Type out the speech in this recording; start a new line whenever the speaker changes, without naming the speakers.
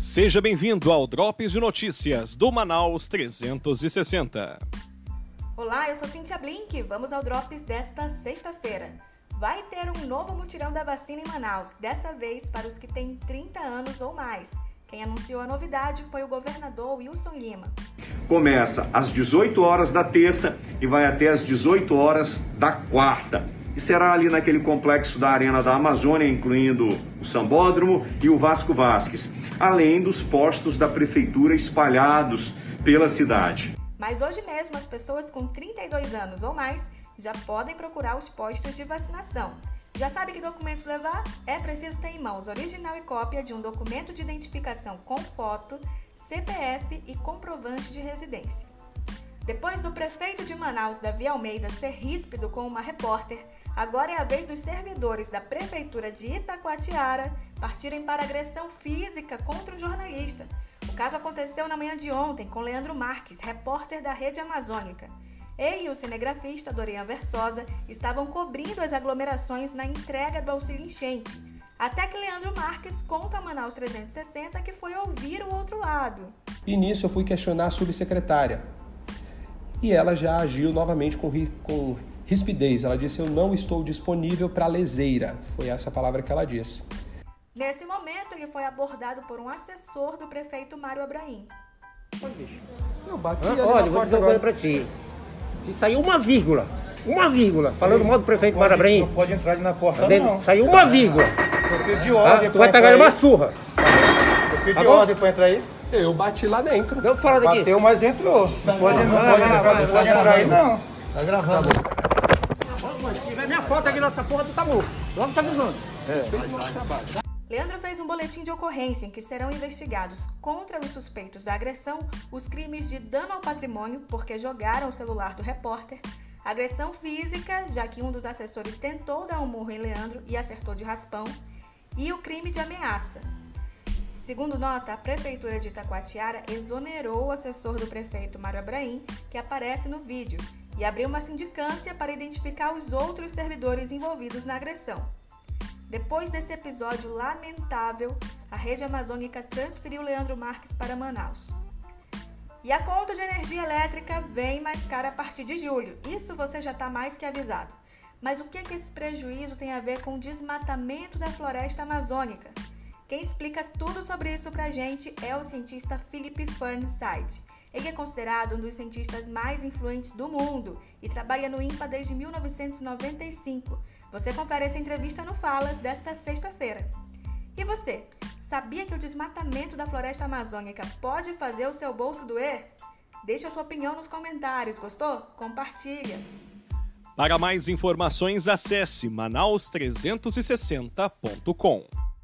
Seja bem-vindo ao Drops de Notícias do Manaus 360.
Olá, eu sou Cintia Blink. Vamos ao Drops desta sexta-feira. Vai ter um novo mutirão da vacina em Manaus, dessa vez para os que têm 30 anos ou mais. Quem anunciou a novidade foi o governador Wilson Lima.
Começa às 18 horas da terça e vai até às 18 horas da quarta será ali naquele complexo da Arena da Amazônia, incluindo o Sambódromo e o Vasco Vasques, além dos postos da prefeitura espalhados pela cidade.
Mas hoje mesmo as pessoas com 32 anos ou mais já podem procurar os postos de vacinação. Já sabe que documentos levar? É preciso ter em mãos original e cópia de um documento de identificação com foto, CPF e comprovante de residência. Depois do prefeito de Manaus, Davi Almeida, ser ríspido com uma repórter, agora é a vez dos servidores da prefeitura de Itacoatiara partirem para agressão física contra o jornalista. O caso aconteceu na manhã de ontem com Leandro Marques, repórter da Rede Amazônica. Ele e o cinegrafista Dorian Versosa estavam cobrindo as aglomerações na entrega do auxílio enchente. Até que Leandro Marques conta a Manaus 360 que foi ouvir o outro lado.
E nisso eu fui questionar a subsecretária. E ela já agiu novamente com, com rispidez. Ela disse: Eu não estou disponível para leseira. Foi essa a palavra que ela disse.
Nesse momento, ele foi abordado por um assessor do prefeito Mário Abraim.
Olha, bicho. Eu bati ah, olha, vou dizer uma coisa pra ti. Se sair uma vírgula, uma vírgula, falando mal do prefeito
Mário
Abraim.
Não pode entrar ali na porta, tá não.
Saiu uma vírgula.
Eu pedi ordem.
Ah, tu vai pegar uma surra.
Eu pedi tá ordem pra entrar aí.
Eu bati lá dentro.
Não fala daqui.
Bateu, mas entrou. Não pode, não pode, não pode entrar aí, não.
Tá gravando. Se tiver minha foto aqui nessa porra, tu tá morto. Logo tá avisando.
É. Leandro fez um boletim de ocorrência em que serão investigados contra os suspeitos da agressão os crimes de dano ao patrimônio, porque jogaram o celular do repórter, agressão física, já que um dos assessores tentou dar um murro em Leandro e acertou de raspão, e o crime de ameaça. Segundo nota, a Prefeitura de Itacoatiara exonerou o assessor do prefeito Mário Abraim, que aparece no vídeo, e abriu uma sindicância para identificar os outros servidores envolvidos na agressão. Depois desse episódio lamentável, a rede amazônica transferiu Leandro Marques para Manaus. E a conta de energia elétrica vem mais cara a partir de julho. Isso você já está mais que avisado. Mas o que, que esse prejuízo tem a ver com o desmatamento da floresta amazônica? Quem explica tudo sobre isso pra gente é o cientista Philip Fernside. Ele é considerado um dos cientistas mais influentes do mundo e trabalha no INPA desde 1995 você confere essa entrevista no Falas desta sexta-feira. E você, sabia que o desmatamento da floresta amazônica pode fazer o seu bolso doer? Deixe a sua opinião nos comentários, gostou? Compartilha!
Para mais informações, acesse manaus360.com.